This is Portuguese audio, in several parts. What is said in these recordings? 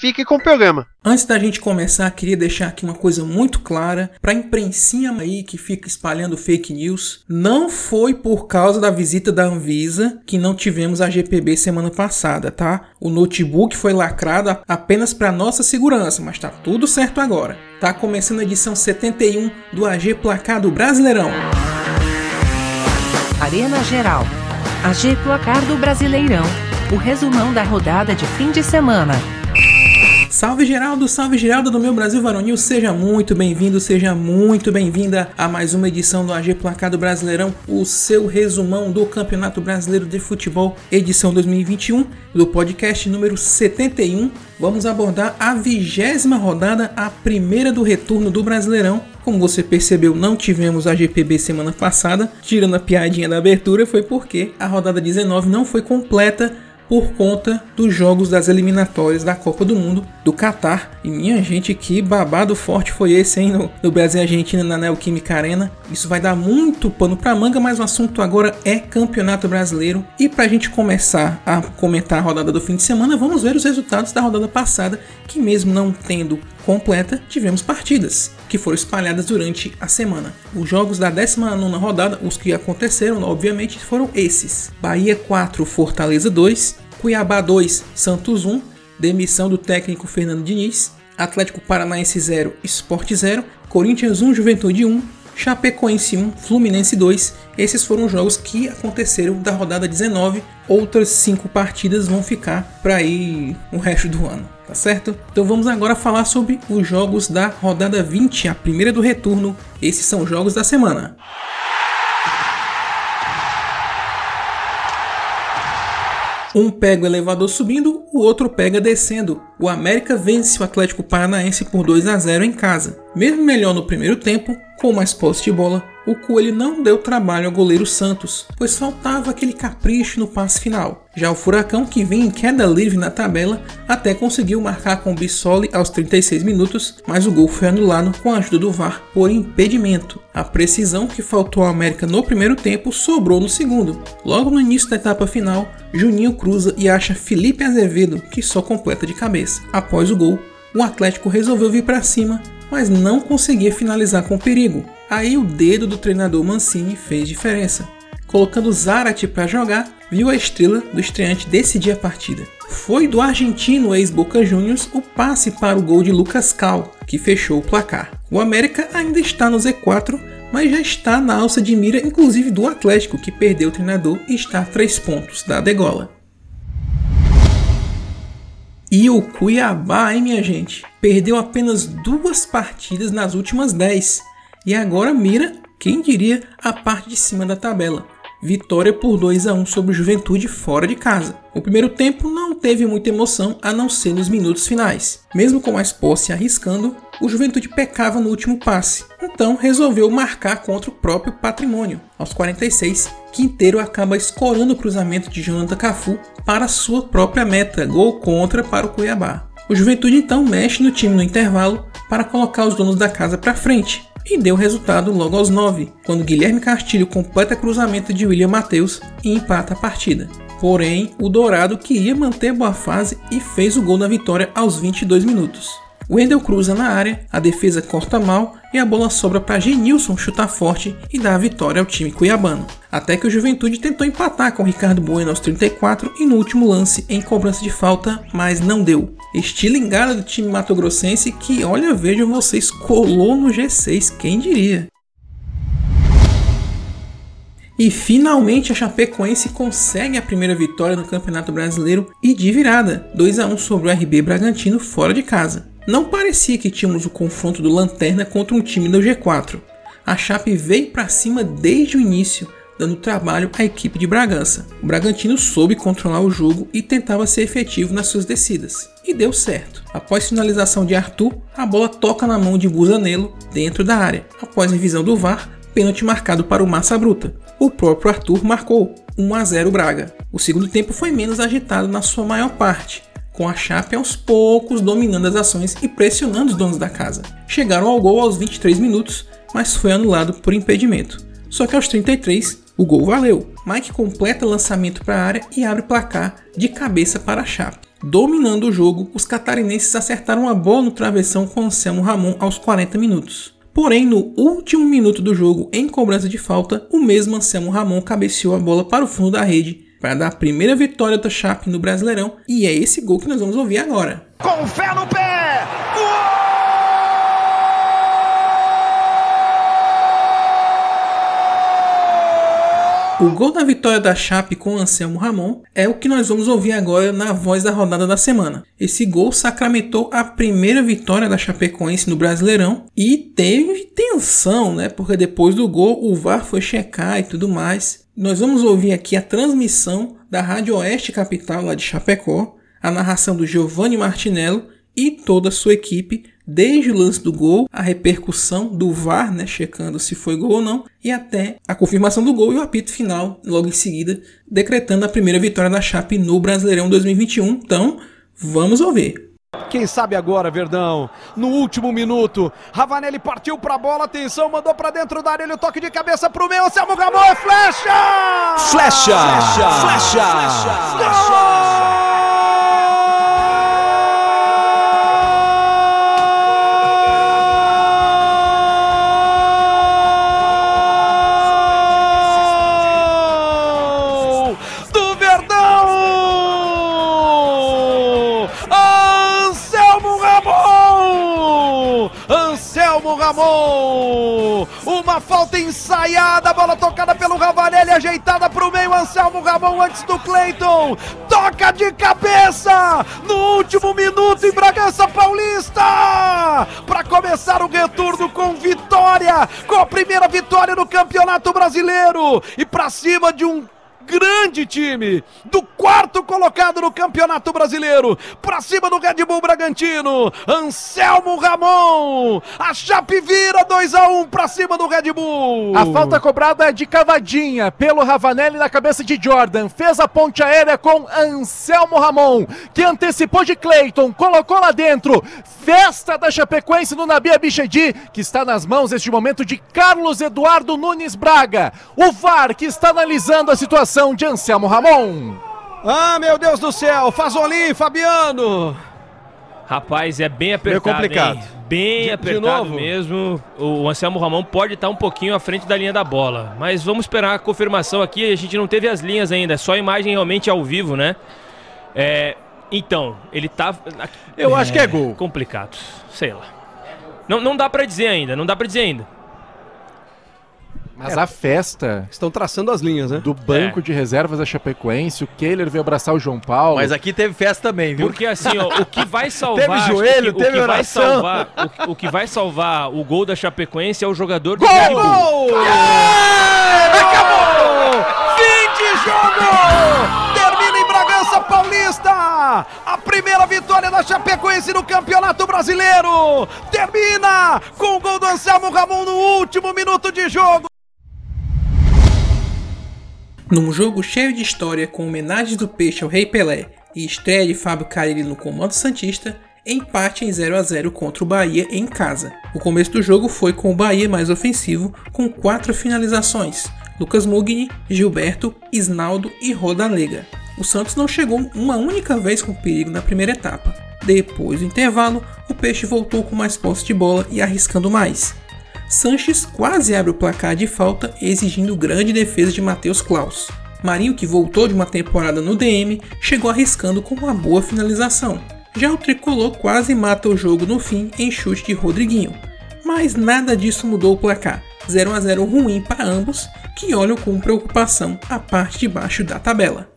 fique com o programa. Antes da gente começar, queria deixar aqui uma coisa muito clara para a imprensinha aí que fica espalhando fake news. Não foi por causa da visita da Anvisa que não tivemos a GPB semana passada, tá? O notebook foi lacrado apenas para nossa segurança, mas tá tudo certo agora. Tá começando a edição 71 do AG Placado Brasileirão. Arena Geral. AG Placar do Brasileirão. O resumão da rodada de fim de semana. Salve Geraldo, salve Geraldo do meu Brasil Varonil, seja muito bem-vindo, seja muito bem-vinda a mais uma edição do AG Placado Brasileirão, o seu resumão do Campeonato Brasileiro de Futebol, edição 2021, do podcast número 71. Vamos abordar a vigésima rodada, a primeira do retorno do Brasileirão. Como você percebeu, não tivemos a GPB semana passada, tirando a piadinha da abertura, foi porque a rodada 19 não foi completa por conta dos jogos das eliminatórias da Copa do Mundo do Catar. E minha gente, que babado forte foi esse, hein? No, no Brasil e Argentina na Neoquímica Arena. Isso vai dar muito pano pra manga, mas o assunto agora é Campeonato Brasileiro. E pra gente começar a comentar a rodada do fim de semana, vamos ver os resultados da rodada passada, que mesmo não tendo completa, tivemos partidas que foram espalhadas durante a semana. Os jogos da 19 rodada, os que aconteceram, obviamente, foram esses: Bahia 4, Fortaleza 2, Cuiabá 2, Santos 1, demissão do técnico Fernando Diniz, Atlético Paranaense 0, Sport 0, Corinthians 1, Juventude 1, Chapecoense 1, Fluminense 2. Esses foram os jogos que aconteceram da rodada 19. Outras 5 partidas vão ficar para ir o resto do ano tá certo? Então vamos agora falar sobre os jogos da rodada 20, a primeira do retorno. Esses são os jogos da semana. Um pega o elevador subindo, o outro pega descendo. O América vence o Atlético Paranaense por 2 a 0 em casa. Mesmo melhor no primeiro tempo, com mais posse de bola, o Coelho não deu trabalho ao goleiro Santos, pois faltava aquele capricho no passe final. Já o Furacão, que vem em queda livre na tabela, até conseguiu marcar com o Bissoli aos 36 minutos, mas o gol foi anulado com a ajuda do VAR por impedimento. A precisão que faltou ao América no primeiro tempo sobrou no segundo. Logo no início da etapa final, Juninho cruza e acha Felipe Azevedo, que só completa de cabeça. Após o gol, o Atlético resolveu vir para cima, mas não conseguia finalizar com perigo. Aí o dedo do treinador Mancini fez diferença. Colocando Zarate para jogar, viu a estrela do estreante decidir a partida. Foi do argentino ex-Boca Juniors o passe para o gol de Lucas Cal, que fechou o placar. O América ainda está no Z4, mas já está na alça de mira, inclusive do Atlético, que perdeu o treinador e está a 3 pontos da degola. E o Cuiabá, hein, minha gente? Perdeu apenas duas partidas nas últimas 10 e agora mira, quem diria, a parte de cima da tabela. Vitória por 2 a 1 sobre o Juventude fora de casa. O primeiro tempo não teve muita emoção a não ser nos minutos finais. Mesmo com mais posse arriscando, o Juventude pecava no último passe, então resolveu marcar contra o próprio patrimônio. Aos 46, Quinteiro acaba escorando o cruzamento de Jonathan Cafu para sua própria meta, gol contra para o Cuiabá. O Juventude então mexe no time no intervalo para colocar os donos da casa para frente, e deu resultado logo aos 9, quando Guilherme Castilho completa cruzamento de William Matheus e empata a partida. Porém, o Dourado queria manter boa fase e fez o gol da vitória aos 22 minutos. Wendel cruza na área, a defesa corta mal e a bola sobra para Genilson chutar forte e dar a vitória ao time cuiabano. Até que o Juventude tentou empatar com Ricardo Bueno aos 34 e no último lance em cobrança de falta, mas não deu. Estilingada do time matogrossense que, olha, vejam vocês, colou no G6, quem diria? E finalmente a Chapecoense consegue a primeira vitória no Campeonato Brasileiro e de virada, 2 a 1 sobre o RB Bragantino fora de casa. Não parecia que tínhamos o confronto do Lanterna contra um time do G4. A Chape veio para cima desde o início, dando trabalho à equipe de Bragança. O Bragantino soube controlar o jogo e tentava ser efetivo nas suas descidas. e deu certo. Após finalização de Arthur, a bola toca na mão de Busanello dentro da área. Após revisão do VAR, pênalti marcado para o Massa Bruta. O próprio Arthur marcou 1 a 0 Braga. O segundo tempo foi menos agitado na sua maior parte, com a Chape aos poucos dominando as ações e pressionando os donos da casa. Chegaram ao gol aos 23 minutos, mas foi anulado por impedimento. Só que aos 33, o gol valeu. Mike completa lançamento para a área e abre placar de cabeça para a Chape. Dominando o jogo, os catarinenses acertaram a bola no travessão com Anselmo Ramon aos 40 minutos. Porém, no último minuto do jogo, em cobrança de falta, o mesmo Anselmo Ramon cabeceou a bola para o fundo da rede para dar a primeira vitória da Chape no Brasileirão, e é esse gol que nós vamos ouvir agora. Com fé no pé! O gol da vitória da Chape com Anselmo Ramon é o que nós vamos ouvir agora na voz da rodada da semana. Esse gol sacramentou a primeira vitória da Chapecoense no Brasileirão e teve tensão, né? Porque depois do gol o VAR foi checar e tudo mais. Nós vamos ouvir aqui a transmissão da Rádio Oeste Capital lá de Chapecó, a narração do Giovanni Martinello e toda a sua equipe desde o lance do gol, a repercussão do VAR, né, checando se foi gol ou não, e até a confirmação do gol e o apito final logo em seguida, decretando a primeira vitória da Chape no Brasileirão 2021. Então, vamos ouvir. Quem sabe agora, Verdão? No último minuto, Ravanelli partiu pra bola, atenção, mandou pra dentro da área, ele toque de cabeça pro meio, Anselmo Gamon, é flecha! Flecha! Flecha! Flecha! flecha! flecha! Uma falta ensaiada, bola tocada pelo Ravanelli, ajeitada para o meio, Anselmo Ramon antes do Cleiton. Toca de cabeça no último minuto em Bragança Paulista! Para começar o retorno com vitória, com a primeira vitória no Campeonato Brasileiro e para cima de um grande time do quarto colocado no Campeonato Brasileiro, para cima do Red Bull Bragantino, Anselmo Ramon, a Chape vira 2 a 1 para cima do Red Bull. A falta cobrada é de cavadinha pelo Ravanelli na cabeça de Jordan, fez a ponte aérea com Anselmo Ramon, que antecipou de Cleiton, colocou lá dentro, festa da Chapecoense no Nabia Bichedi, que está nas mãos neste momento de Carlos Eduardo Nunes Braga, o VAR que está analisando a situação de Anselmo Ramon. Ah, meu Deus do céu, Fazoli, Fabiano. Rapaz, é bem apertado. Meio complicado. Hein? Bem de, apertado de mesmo. O Anselmo Ramon pode estar um pouquinho à frente da linha da bola. Mas vamos esperar a confirmação aqui. A gente não teve as linhas ainda, é só a imagem realmente ao vivo, né? É, então, ele tá. Eu é, acho que é gol. Complicado. Sei lá. Não, não dá para dizer ainda, não dá para dizer ainda. Mas é, a festa. Estão traçando as linhas, né? Do banco é. de reservas da Chapecoense, o Kehler veio abraçar o João Paulo. Mas aqui teve festa também, viu? Porque assim, ó, o que vai salvar. teve joelho, o que, teve o que vai salvar, o, o, que vai salvar o gol da Chapecoense é o jogador do Gol! gol! Acabou! Fim de jogo! Termina em Bragança Paulista! A primeira vitória da Chapecoense no Campeonato Brasileiro! Termina com o gol do Anselmo Ramon no último minuto de jogo! Num jogo cheio de história com homenagens do Peixe ao Rei Pelé e estreia de Fábio Carilli no comando Santista, empate em 0 a 0 contra o Bahia em casa. O começo do jogo foi com o Bahia mais ofensivo, com quatro finalizações: Lucas Mugni, Gilberto, Isnaldo e Rodalega. O Santos não chegou uma única vez com perigo na primeira etapa. Depois do intervalo, o Peixe voltou com mais posse de bola e arriscando mais. Sanches quase abre o placar de falta, exigindo grande defesa de Matheus Klaus. Marinho, que voltou de uma temporada no DM, chegou arriscando com uma boa finalização. Já o tricolor quase mata o jogo no fim em chute de Rodriguinho. Mas nada disso mudou o placar. 0 a 0 ruim para ambos, que olham com preocupação a parte de baixo da tabela.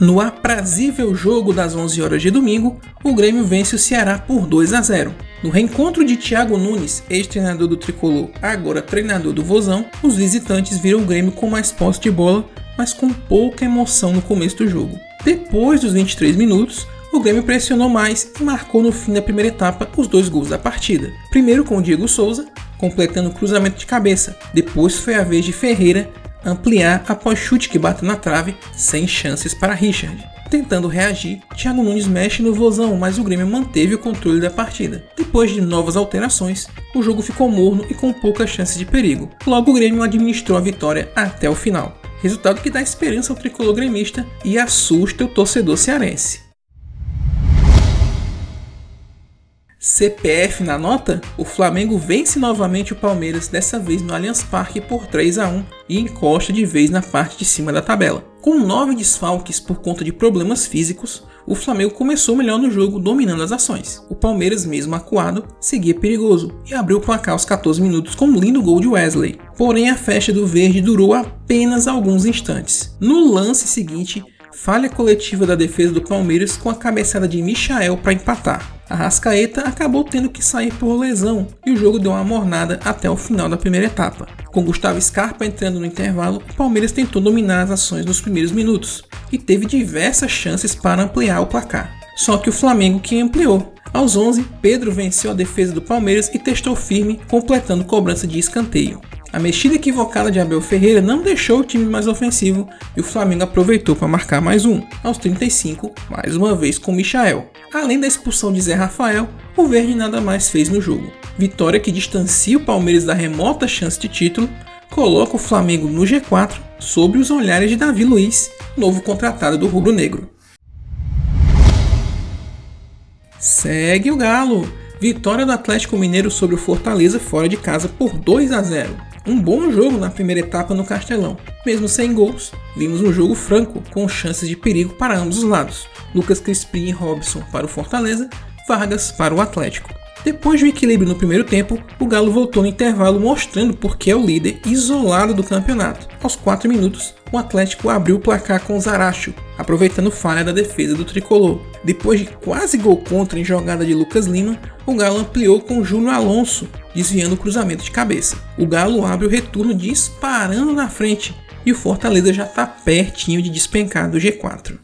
No aprazível jogo das 11 horas de domingo, o Grêmio vence o Ceará por 2 a 0. No reencontro de Thiago Nunes, ex-treinador do Tricolor, agora treinador do Vozão, os visitantes viram o Grêmio com mais posse de bola, mas com pouca emoção no começo do jogo. Depois dos 23 minutos, o Grêmio pressionou mais e marcou no fim da primeira etapa os dois gols da partida. Primeiro com o Diego Souza, completando o cruzamento de cabeça. Depois foi a vez de Ferreira ampliar após chute que bateu na trave, sem chances para Richard. Tentando reagir, Thiago Nunes mexe no vozão, mas o Grêmio manteve o controle da partida. Depois de novas alterações, o jogo ficou morno e com poucas chances de perigo. Logo o Grêmio administrou a vitória até o final. Resultado que dá esperança ao tricolor gremista e assusta o torcedor cearense. CPF na nota, o Flamengo vence novamente o Palmeiras, dessa vez no Allianz Parque por 3 a 1 e encosta de vez na parte de cima da tabela. Com nove desfalques por conta de problemas físicos, o Flamengo começou melhor no jogo, dominando as ações. O Palmeiras, mesmo acuado, seguia perigoso e abriu o placar aos 14 minutos com um lindo gol de Wesley. Porém, a festa do verde durou apenas alguns instantes. No lance seguinte, falha coletiva da defesa do Palmeiras com a cabeçada de Michael para empatar. A Rascaeta acabou tendo que sair por lesão e o jogo deu uma mornada até o final da primeira etapa. Com Gustavo Scarpa entrando no intervalo, o Palmeiras tentou dominar as ações nos primeiros minutos e teve diversas chances para ampliar o placar. Só que o Flamengo que ampliou. Aos 11, Pedro venceu a defesa do Palmeiras e testou firme, completando cobrança de escanteio. A mexida equivocada de Abel Ferreira não deixou o time mais ofensivo e o Flamengo aproveitou para marcar mais um, aos 35, mais uma vez com Michael. Além da expulsão de Zé Rafael, o Verde nada mais fez no jogo. Vitória que distancia o Palmeiras da remota chance de título, coloca o Flamengo no G4 sob os olhares de Davi Luiz, novo contratado do Rubro Negro. Segue o Galo. Vitória do Atlético Mineiro sobre o Fortaleza fora de casa por 2 a 0 um bom jogo na primeira etapa no Castelão. Mesmo sem gols, vimos um jogo franco, com chances de perigo para ambos os lados. Lucas Crispim e Robson para o Fortaleza, Vargas para o Atlético. Depois do equilíbrio no primeiro tempo, o Galo voltou no intervalo mostrando porque é o líder isolado do campeonato. Aos 4 minutos, o Atlético abriu o placar com Zaracho, aproveitando falha da defesa do tricolor. Depois de quase gol contra em jogada de Lucas Lima, o Galo ampliou com Júnior Alonso, desviando o cruzamento de cabeça. O Galo abre o retorno disparando na frente e o Fortaleza já está pertinho de despencar do G4.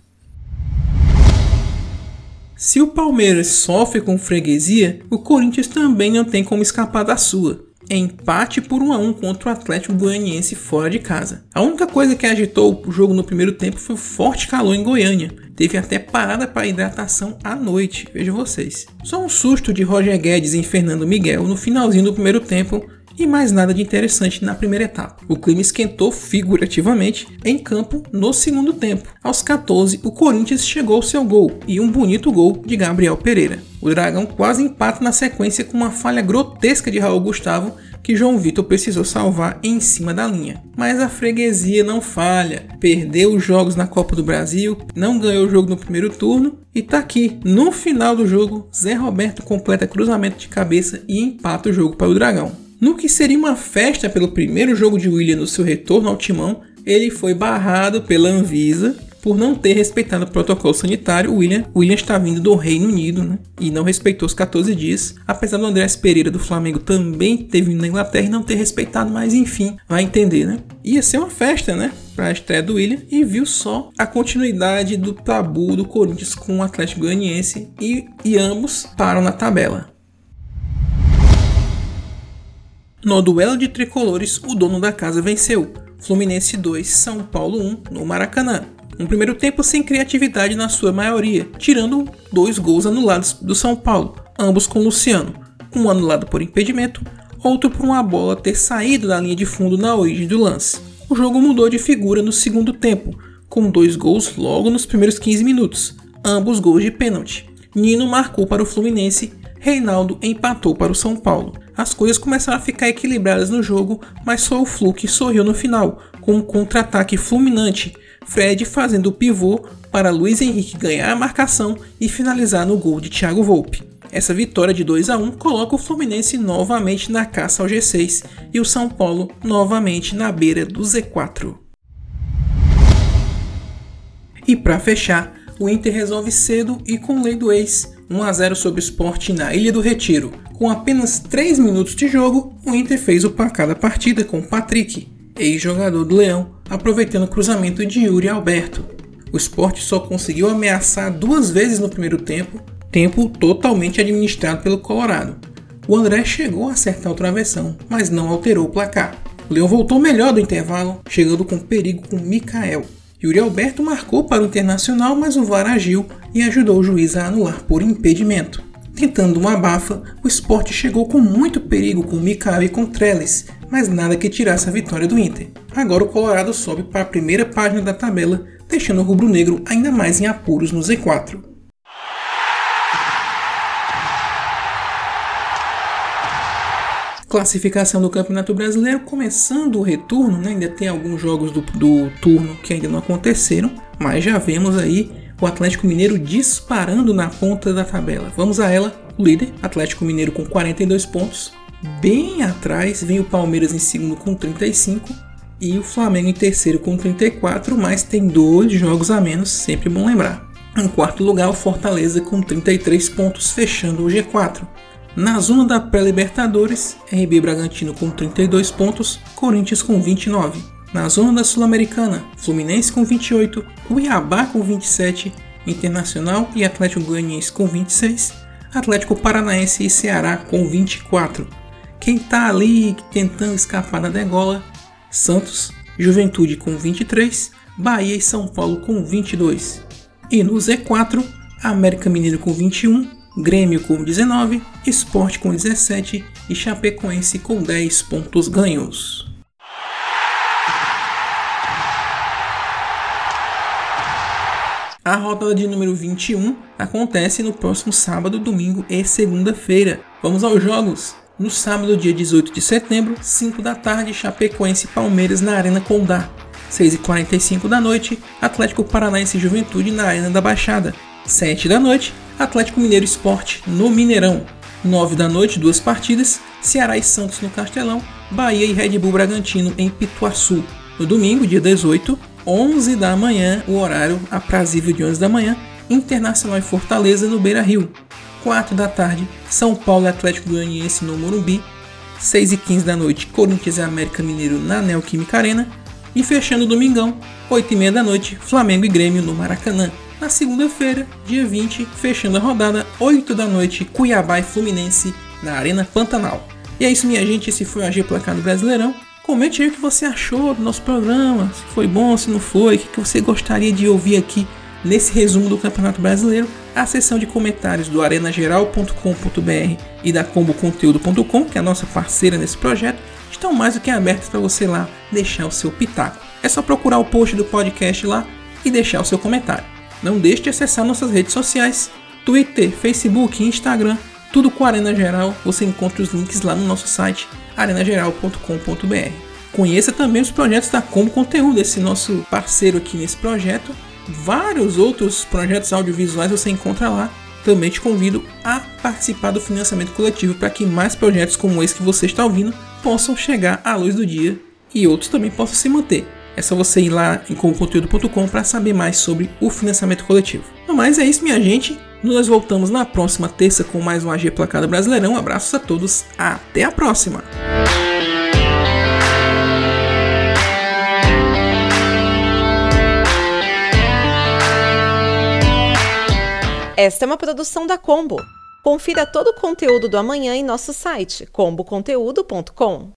Se o Palmeiras sofre com freguesia, o Corinthians também não tem como escapar da sua. Empate por 1 a 1 contra o Atlético Goianiense fora de casa. A única coisa que agitou o jogo no primeiro tempo foi o forte calor em Goiânia. Teve até parada para hidratação à noite, vejo vocês. Só um susto de Roger Guedes em Fernando Miguel no finalzinho do primeiro tempo e mais nada de interessante na primeira etapa. O clima esquentou figurativamente em campo no segundo tempo. Aos 14, o Corinthians chegou ao seu gol e um bonito gol de Gabriel Pereira. O Dragão quase empata na sequência com uma falha grotesca de Raul Gustavo que João Vitor precisou salvar em cima da linha. Mas a freguesia não falha. Perdeu os jogos na Copa do Brasil, não ganhou o jogo no primeiro turno e tá aqui. No final do jogo, Zé Roberto completa cruzamento de cabeça e empata o jogo para o Dragão. No que seria uma festa pelo primeiro jogo de William no seu retorno ao timão, ele foi barrado pela Anvisa por não ter respeitado o protocolo sanitário. William, William está vindo do Reino Unido né, e não respeitou os 14 dias. Apesar do Andrés Pereira do Flamengo também ter vindo na Inglaterra e não ter respeitado, mas enfim, vai entender, né? Ia ser uma festa, né? Para a estreia do William e viu só a continuidade do tabu do Corinthians com o Atlético Goianiense e, e ambos param na tabela. No duelo de tricolores, o dono da casa venceu. Fluminense 2, São Paulo 1 no Maracanã. Um primeiro tempo sem criatividade na sua maioria, tirando dois gols anulados do São Paulo, ambos com Luciano, um anulado por impedimento, outro por uma bola ter saído da linha de fundo na origem do lance. O jogo mudou de figura no segundo tempo, com dois gols logo nos primeiros 15 minutos, ambos gols de pênalti. Nino marcou para o Fluminense, Reinaldo empatou para o São Paulo as coisas começaram a ficar equilibradas no jogo, mas só o Flu que sorriu no final, com um contra-ataque fulminante, Fred fazendo o pivô para Luiz Henrique ganhar a marcação e finalizar no gol de Thiago Volpe. Essa vitória de 2 a 1 coloca o Fluminense novamente na caça ao G6 e o São Paulo novamente na beira do Z4. E para fechar, o Inter resolve cedo e com lei do ex, 1 a 0 sobre o Sport na Ilha do Retiro. Com apenas 3 minutos de jogo, o Inter fez o placar da partida com Patrick, ex-jogador do Leão, aproveitando o cruzamento de Yuri Alberto. O esporte só conseguiu ameaçar duas vezes no primeiro tempo, tempo totalmente administrado pelo Colorado. O André chegou a acertar o travessão, mas não alterou o placar. O Leão voltou melhor do intervalo, chegando com perigo com Mikael. Yuri Alberto marcou para o Internacional, mas o VAR agiu e ajudou o juiz a anular por impedimento. Tentando uma abafa, o esporte chegou com muito perigo com Mikael e com Trellis, mas nada que tirasse a vitória do Inter. Agora o Colorado sobe para a primeira página da tabela, deixando o rubro-negro ainda mais em apuros no Z4. Classificação do Campeonato Brasileiro, começando o retorno, né? ainda tem alguns jogos do, do turno que ainda não aconteceram, mas já vemos aí o Atlético Mineiro disparando na ponta da tabela. Vamos a ela, o líder, Atlético Mineiro com 42 pontos. Bem atrás vem o Palmeiras em segundo com 35 e o Flamengo em terceiro com 34, mas tem dois jogos a menos, sempre bom lembrar. Em quarto lugar, o Fortaleza com 33 pontos, fechando o G4. Na zona da pré-Libertadores, RB Bragantino com 32 pontos, Corinthians com 29. Na zona da Sul-Americana, Fluminense com 28, Cuiabá com 27, Internacional e Atlético Goianiense com 26, Atlético Paranaense e Ceará com 24. Quem está ali tentando escapar da degola Santos, Juventude com 23, Bahia e São Paulo com 22. E no Z4, América Mineiro com 21, Grêmio com 19, Esporte com 17 e Chapecoense com 10 pontos ganhos. A rodada de número 21 acontece no próximo sábado, domingo e segunda-feira. Vamos aos jogos. No sábado, dia 18 de setembro, 5 da tarde, Chapecoense e Palmeiras na Arena Condá. 6h45 da noite, Atlético Paranaense e Juventude na Arena da Baixada. 7 da noite, Atlético Mineiro Esporte no Mineirão. 9 da noite, duas partidas, Ceará e Santos no Castelão, Bahia e Red Bull Bragantino em Pituaçu. No domingo, dia 18, 11 da manhã, o horário aprazível de 11 da manhã, Internacional e Fortaleza no Beira Rio. 4 da tarde, São Paulo e Atlético Goianiense no Morumbi. 6 e 15 da noite, Corinthians e América Mineiro na Neoquímica Arena. E fechando o domingão, 8 e meia da noite, Flamengo e Grêmio no Maracanã. Na segunda-feira, dia 20, fechando a rodada, 8 da noite, Cuiabá e Fluminense na Arena Pantanal. E é isso, minha gente. Esse foi o AG Placado Brasileirão. Comente aí o que você achou do nosso programa, se foi bom, se não foi, o que você gostaria de ouvir aqui nesse resumo do Campeonato Brasileiro a seção de comentários do arenageral.com.br e da comboconteúdo.com, que é a nossa parceira nesse projeto, estão mais do que abertas para você lá deixar o seu pitaco. É só procurar o post do podcast lá e deixar o seu comentário. Não deixe de acessar nossas redes sociais, Twitter, Facebook e Instagram, tudo com Arena Geral. Você encontra os links lá no nosso site arenageral.com.br. Conheça também os projetos da Combo Conteúdo, esse nosso parceiro aqui nesse projeto, vários outros projetos audiovisuais você encontra lá. Também te convido a participar do financiamento coletivo para que mais projetos como esse que você está ouvindo possam chegar à luz do dia e outros também possam se manter. É só você ir lá em comconteúdo.com para saber mais sobre o financiamento coletivo. Mas é isso, minha gente. Nós voltamos na próxima terça com mais um AG Placada Brasileirão. Abraços a todos, até a próxima! Esta é uma produção da Combo. Confira todo o conteúdo do amanhã em nosso site comboconteúdo.com.